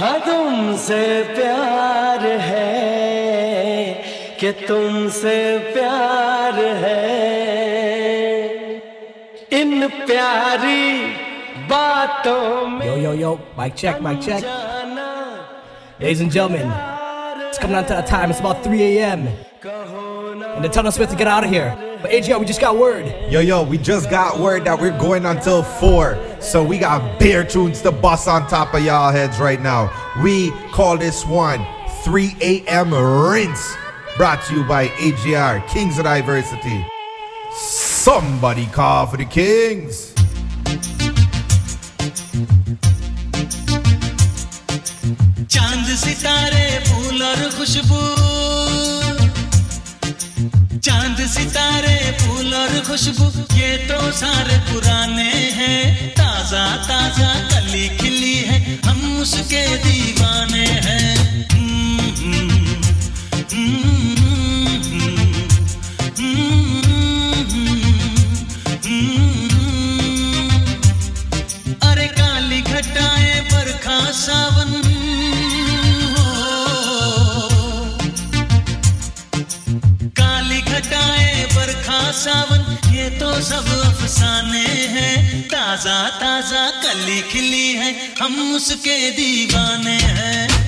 है तुमसे प्यार है कि तुमसे प्यार है। इन प्यारी बातों में Yo, yo, yo, mic check, mic check. जाना Ladies and gentlemen, it's coming on to the time. It's about 3 a.m. And they're telling us we have to get out of here. But AGR, we just got word. Yo, yo, we just got word that we're going until 4. So we got bare tunes to bust on top of y'all heads right now. We call this one 3 a.m. Rinse. Brought to you by AGR, Kings of Diversity. Somebody call for the Kings. चाँद सितारे फूल और खुशबू। चाँद सितारे फूल और खुशबू ये तो सारे पुराने हैं। ताज़ा ताज़ा कली खिली है हम उसके दीवाने हैं। हम्म, सब अफसाने हैं। ताज़ा ताज़ा कली खिली है। हम उसके दीवाने हैं।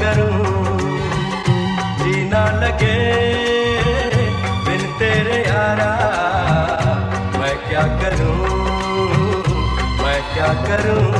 करूँ। जीना लगे बिन तेरे यारा मैं क्या करूँ? मैं क्या करूँ?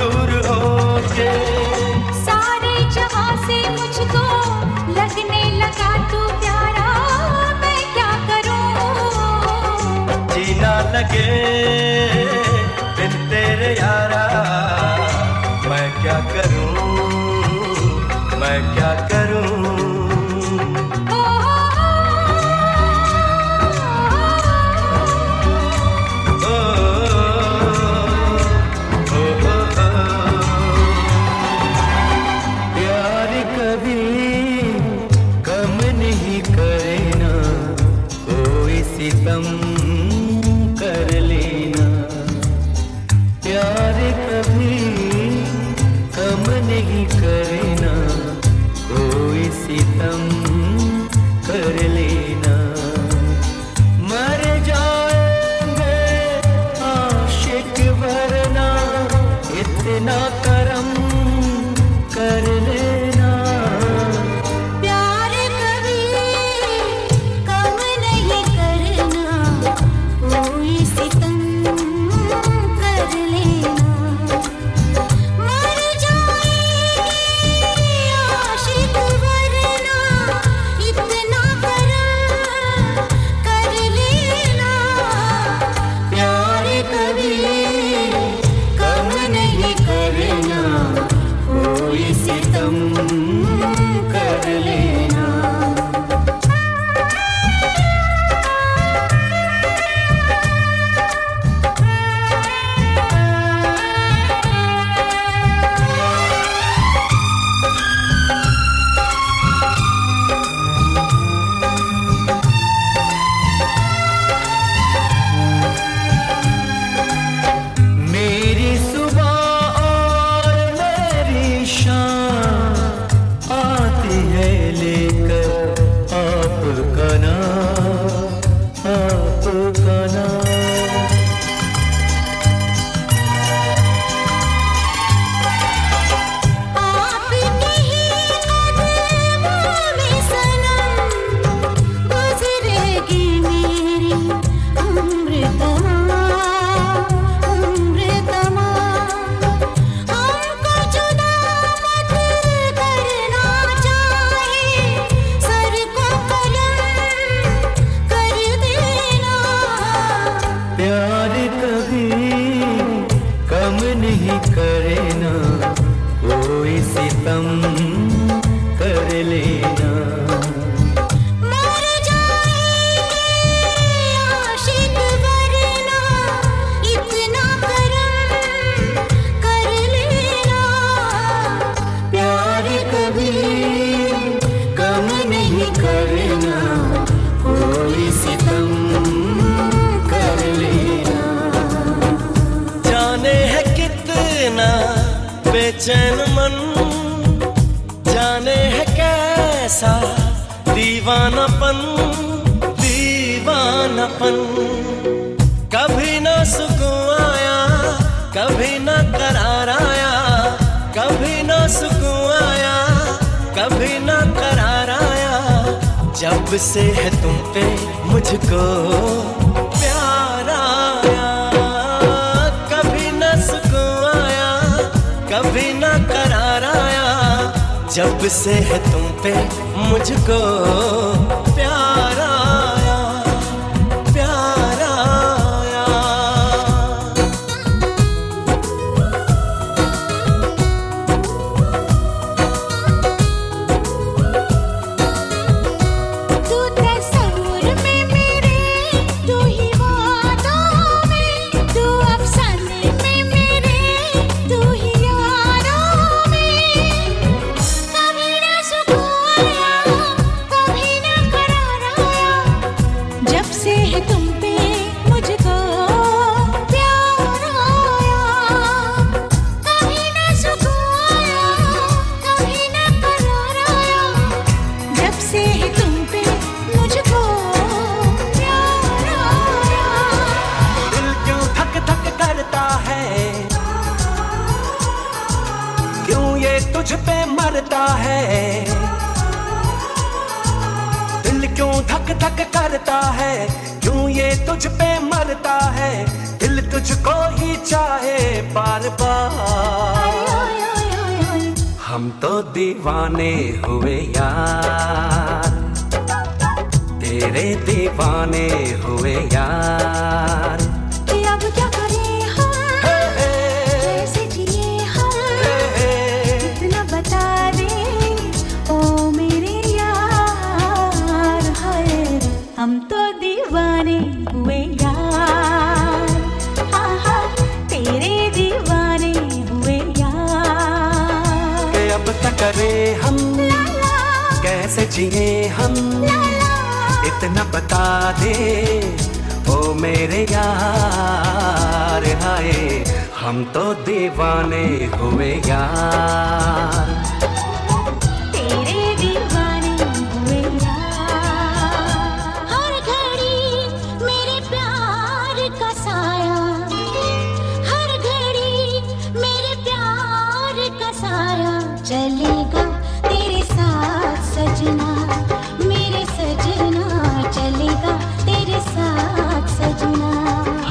दूर हो गए सारे जहाँ से मुझको लगने लगा तू प्यारा मैं क्या करूँ? जीना लगे बिन तेरे यारा मैं क्या करूँ? मैं क्या करूँ?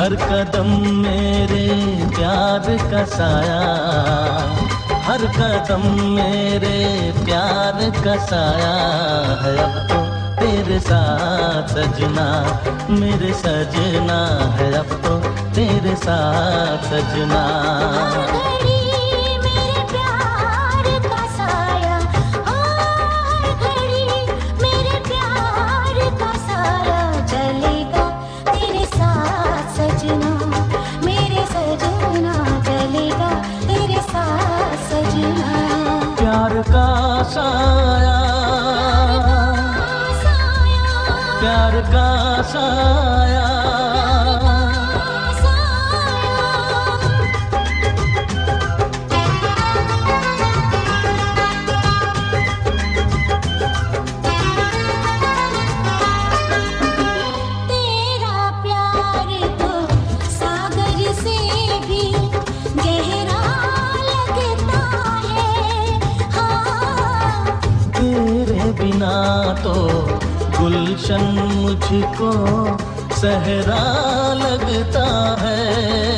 हर कदम मेरे प्यार का साया, हर कदम मेरे प्यार का साया है अब तो तेरे साथ सजना, मेरे सजना है अब तो तेरे साथ सजना। मुझको सहरा लगता है।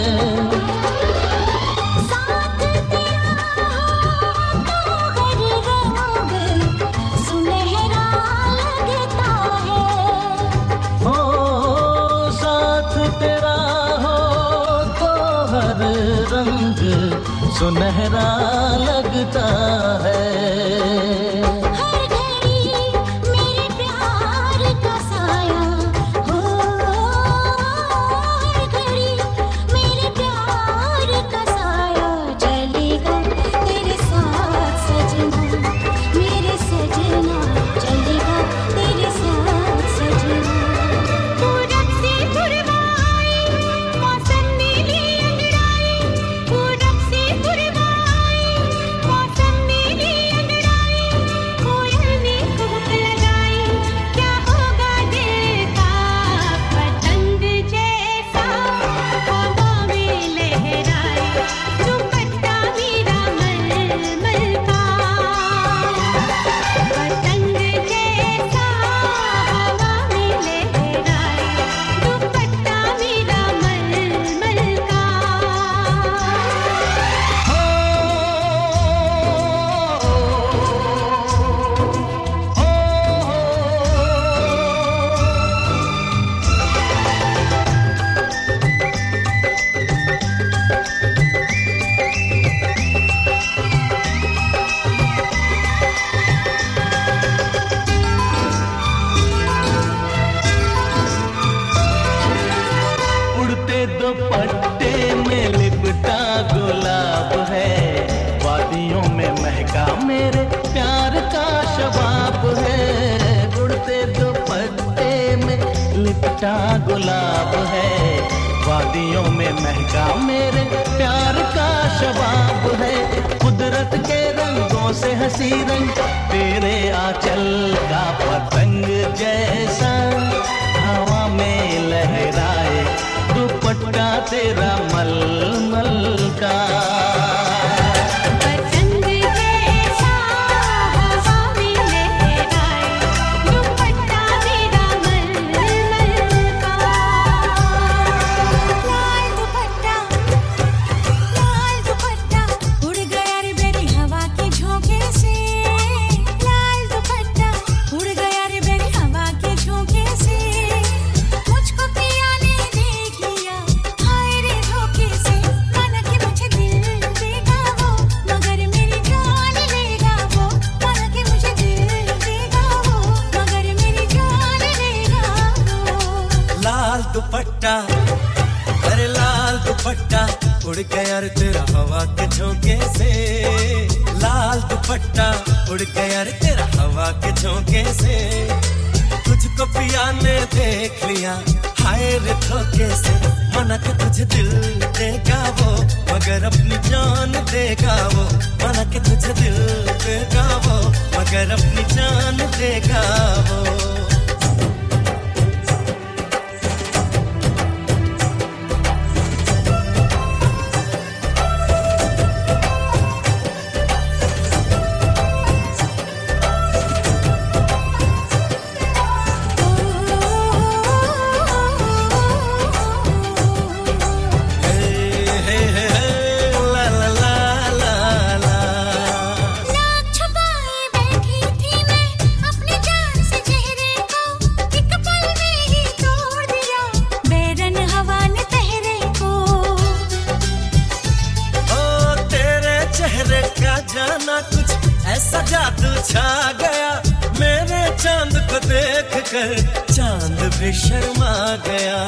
चाँद भी शर्मा गया।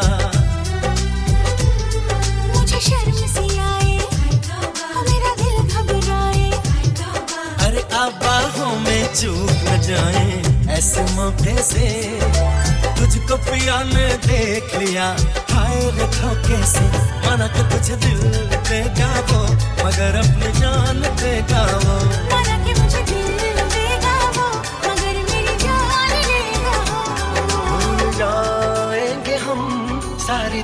मुझे शर्म सी आए मेरा दिल घबराए। अरे अब बाहों में चूक न जाए ऐसे मौके से तुझको पिया ने देख लिया। हाय रे धोखे से माना कि तुझे दिल देगा वो मगर अपनी जान देगा वो।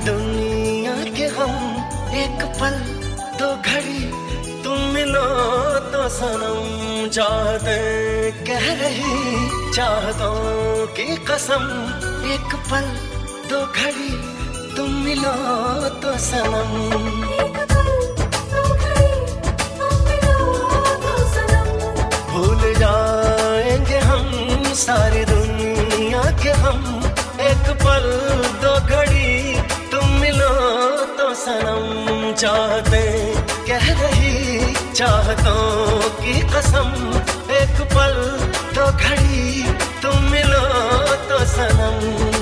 दुनिया के हम एक पल दो घड़ी तुम मिलो तो सनम चाहते कह रही चाहतों की कसम। एक पल दो घड़ी तुम मिलो तो सनम। दो घड़ी तुम मिलो तो सनम। भूल जाएँगे हम सारी दुनिया के हम। एक पल दो घड़ी तो सनम चाहते, कह रही चाहतों की कसम। एक पल तो घड़ी तुम मिलो तो सनम।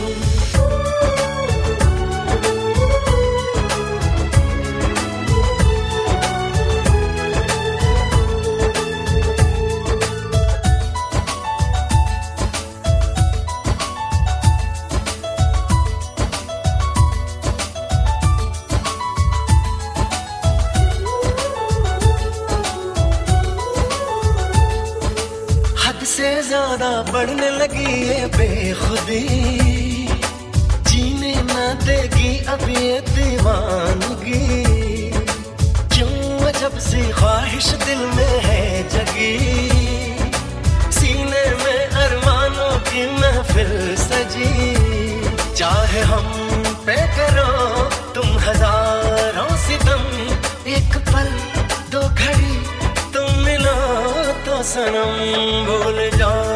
बेखुदी जीने न देगी अब ये दीवानगी। क्यों अजब सी ख्वाहिश दिल में है जगी। सीने में अरमानों की महफिल सजी। चाहे हम पे करो तुम हज़ारों सितम एक पल, दो घड़ी, तुम मिलो तो सनम भूल जाएँगे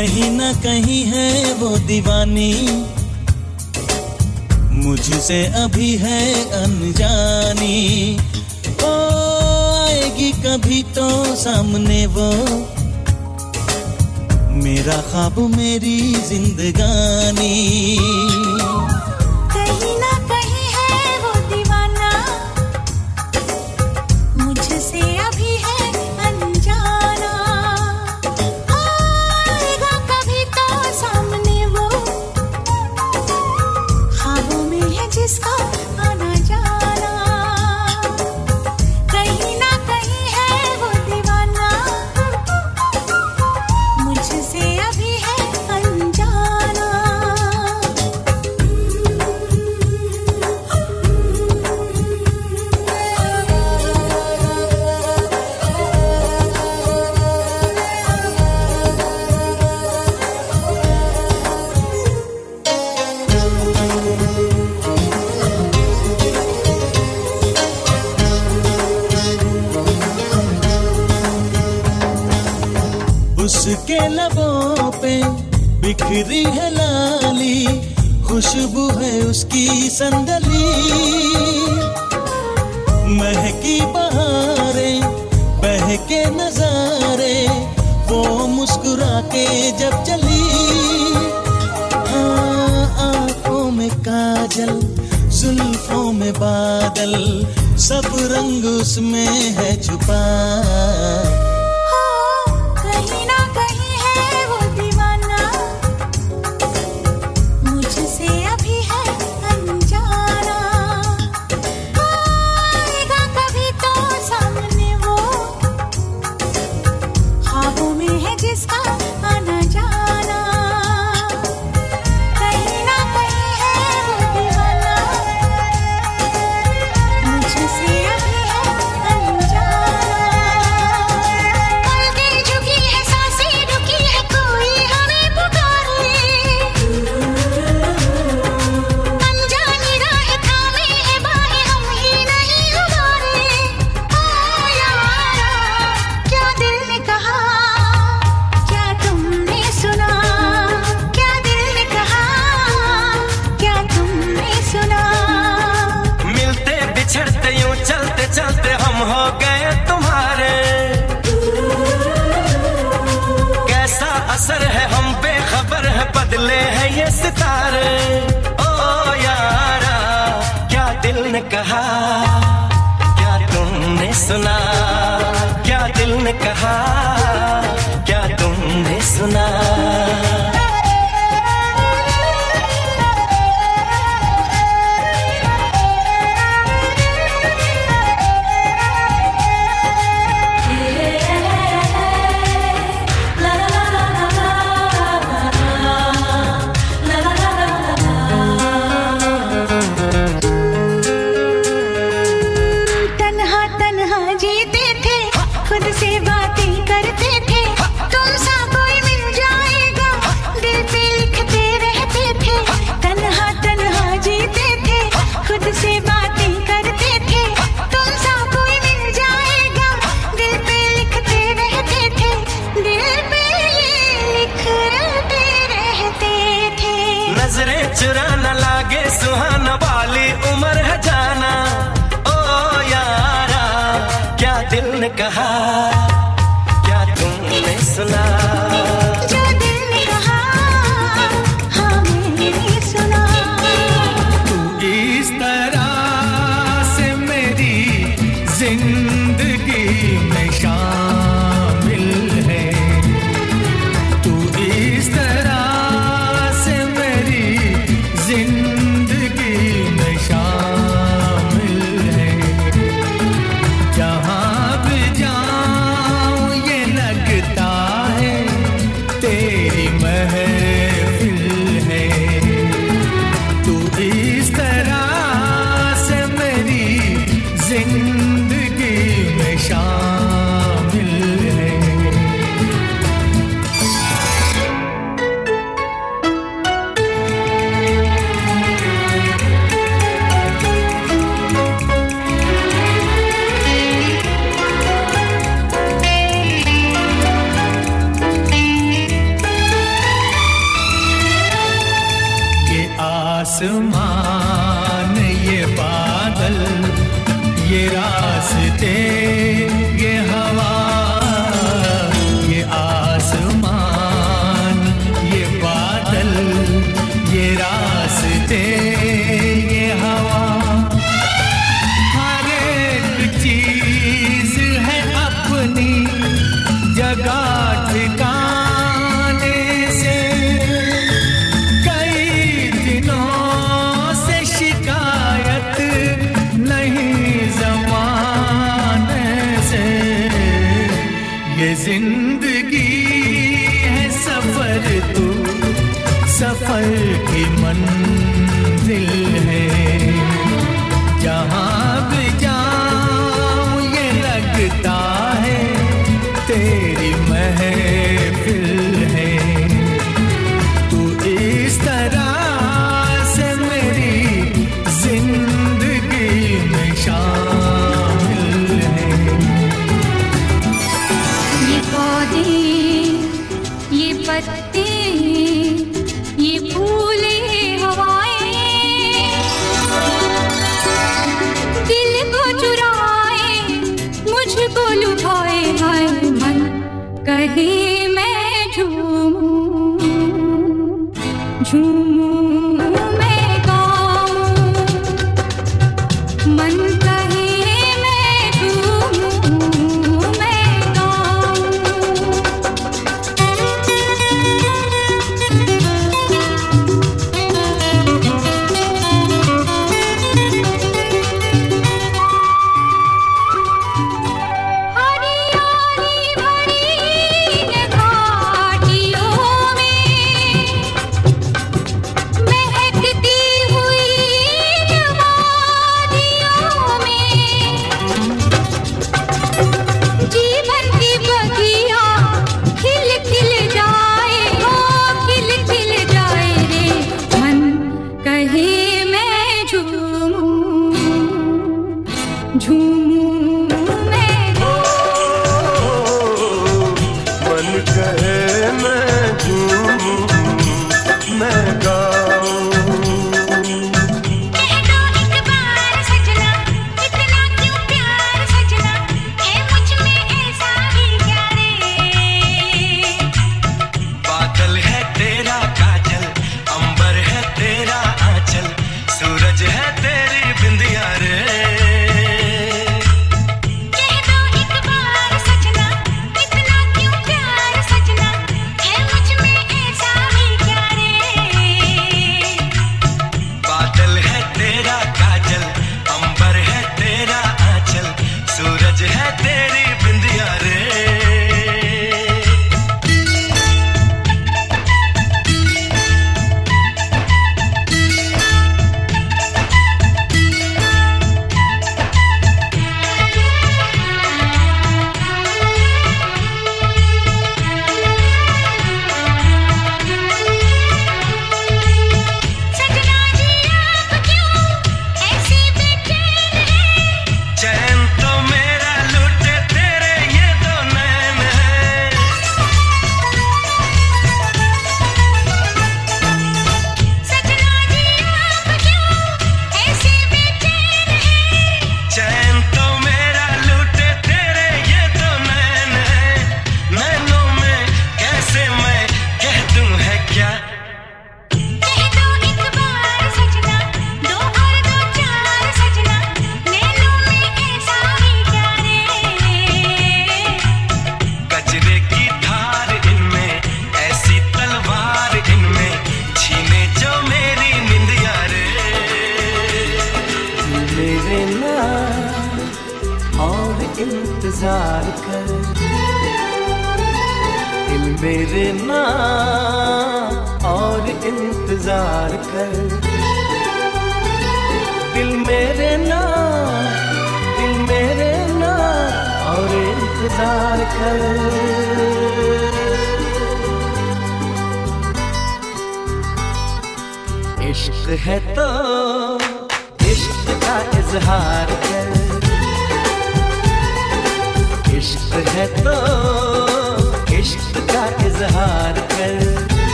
कहीं ना कहीं है वो दीवानी। मुझसे अभी है अनजानी। ओ, आएगी कभी तो सामने वो। मेरा ख्वाब मेरी जिंदगानी। खुशबू है उसकी संदली। महकी बहारे, बहके नजारे, वो मुस्कुरा के जब चली। हाँ, आँखों में काजल, जुल्फों में बादल, सब रंग उसमें है छुपा।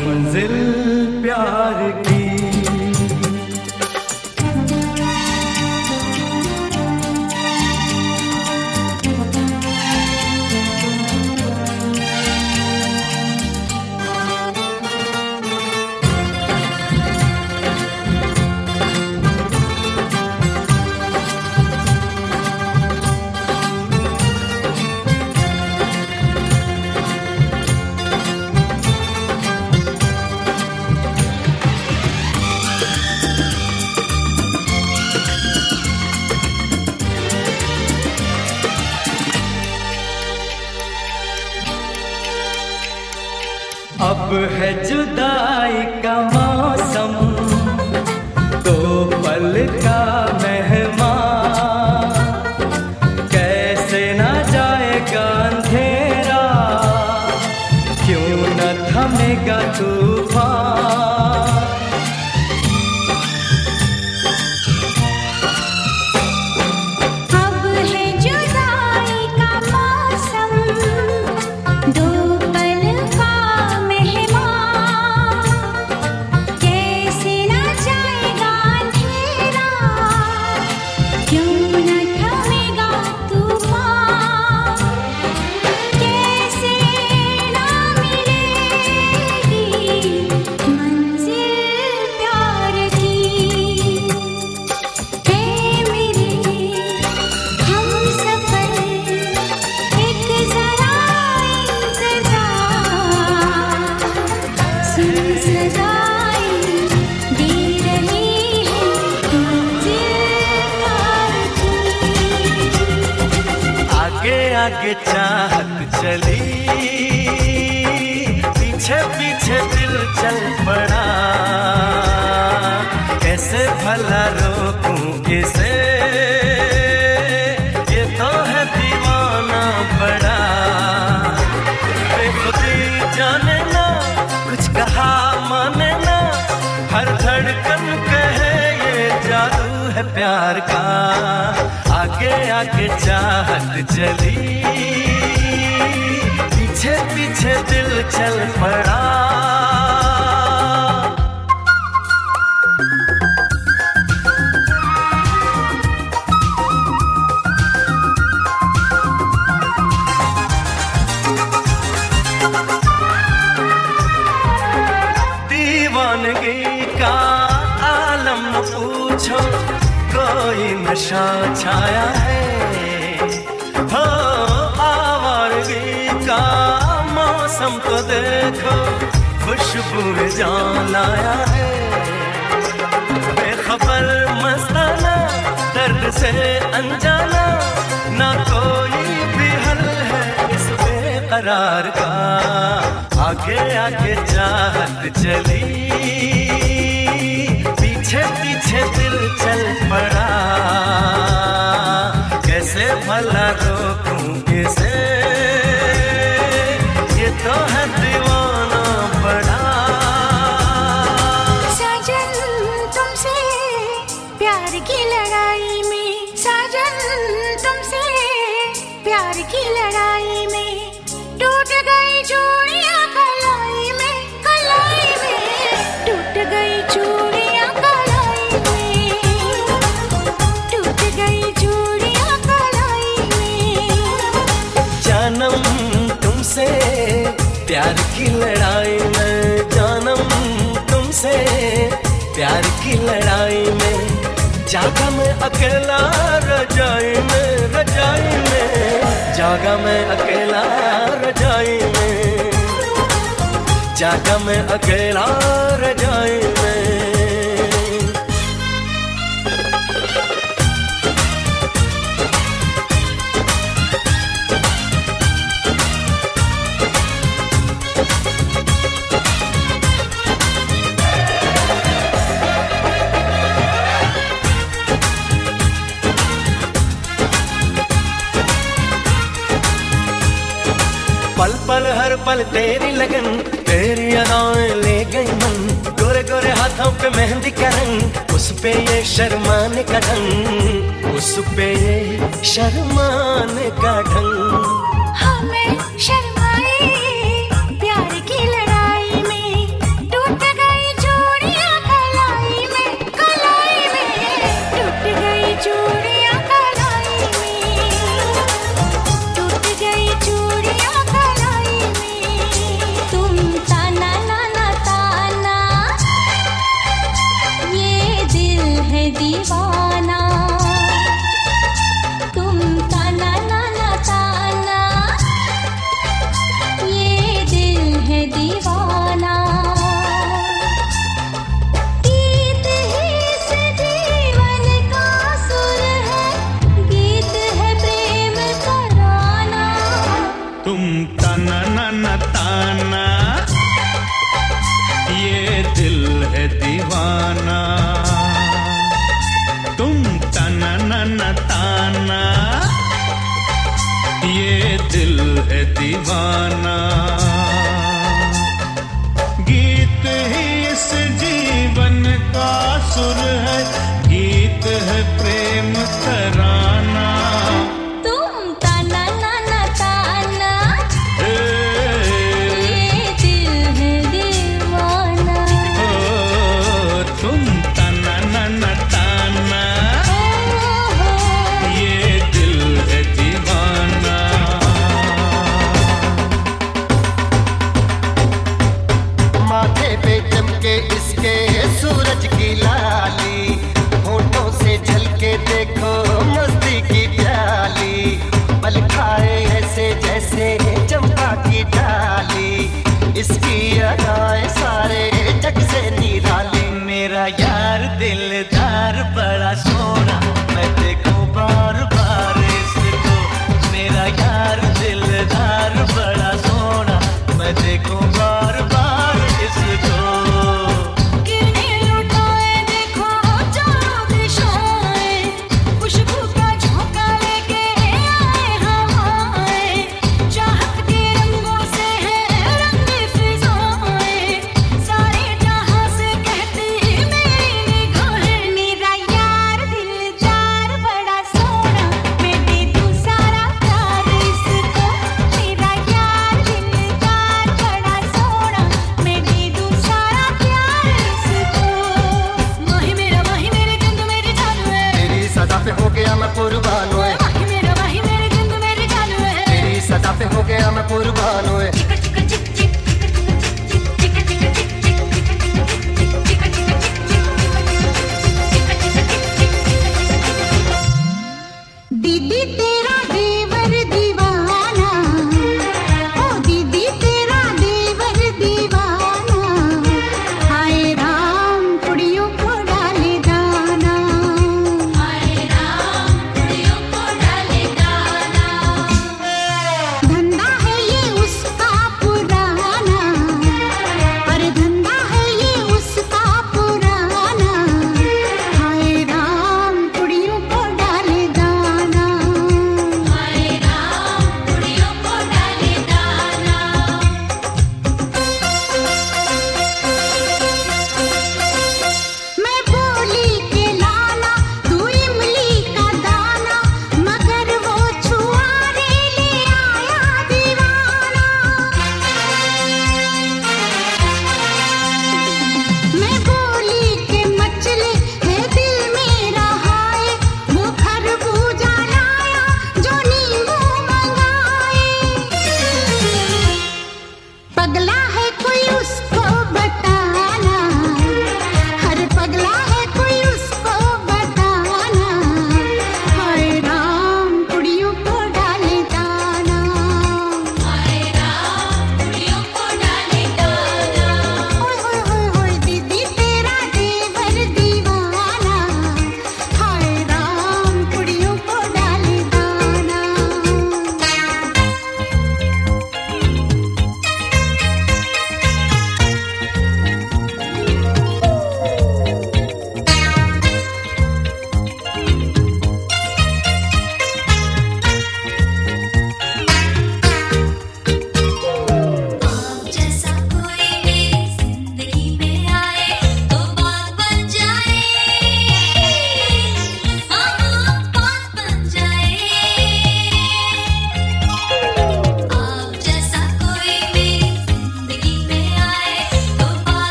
मंजिल प्यार की अब है जुदाई का आगे आगे चाहत चली। पीछे पीछे दिल चल पड़ा। कैसे भला रोकूं किसे आगे चाहत चली। पीछे पीछे दिल चल पड़ा। खुशबू में जान आया है। बेखबर मस्ताना, दर्द से अनजाना, ना कोई भी हल है इस बेकरार का। आगे आगे चाहत चली। पीछे पीछे दिल चल पड़ा। कैसे भला रोकूं की लड़ाई में टूट गई चूड़ियाँ कलाई में कलाई में। टूट गई चूड़ियाँ कलाई में। टूट गई चूड़ियाँ कलाई में। जानम तुमसे, प्यार की लड़ाई में। जानम तुमसे, प्यार की लड़ाई में। जागा मैं अकेला रजाई में जागा मैं अकेला रजाई में। जागा मैं अकेला रजाई पल तेरी लगन, तेरी अदाएँ ले गई मन। गोरे गोरे हाथों पे मेहंदी का रंग, उस पे ये शर्माने का ढंग, उस पे ये शर्माने का ढंग। दीवाना गीत ही इस जीवन का सुर है। गीत है प्रेम।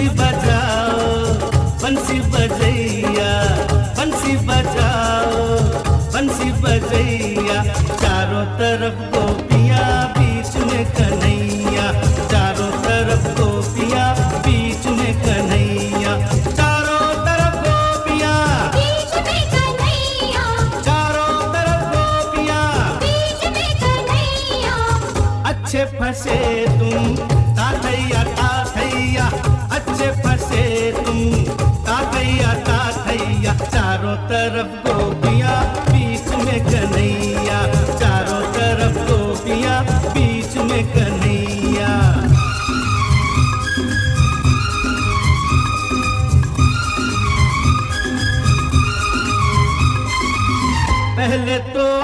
बंसी बजाओ बंसी बजैया बंसी बजाओ बंसी बजैया चारों तरफ़ को तरफ़ गोपिया बीच में कन्हैया। चारों तरफ़ गोपिया बीच में कन्हैया। पहले तो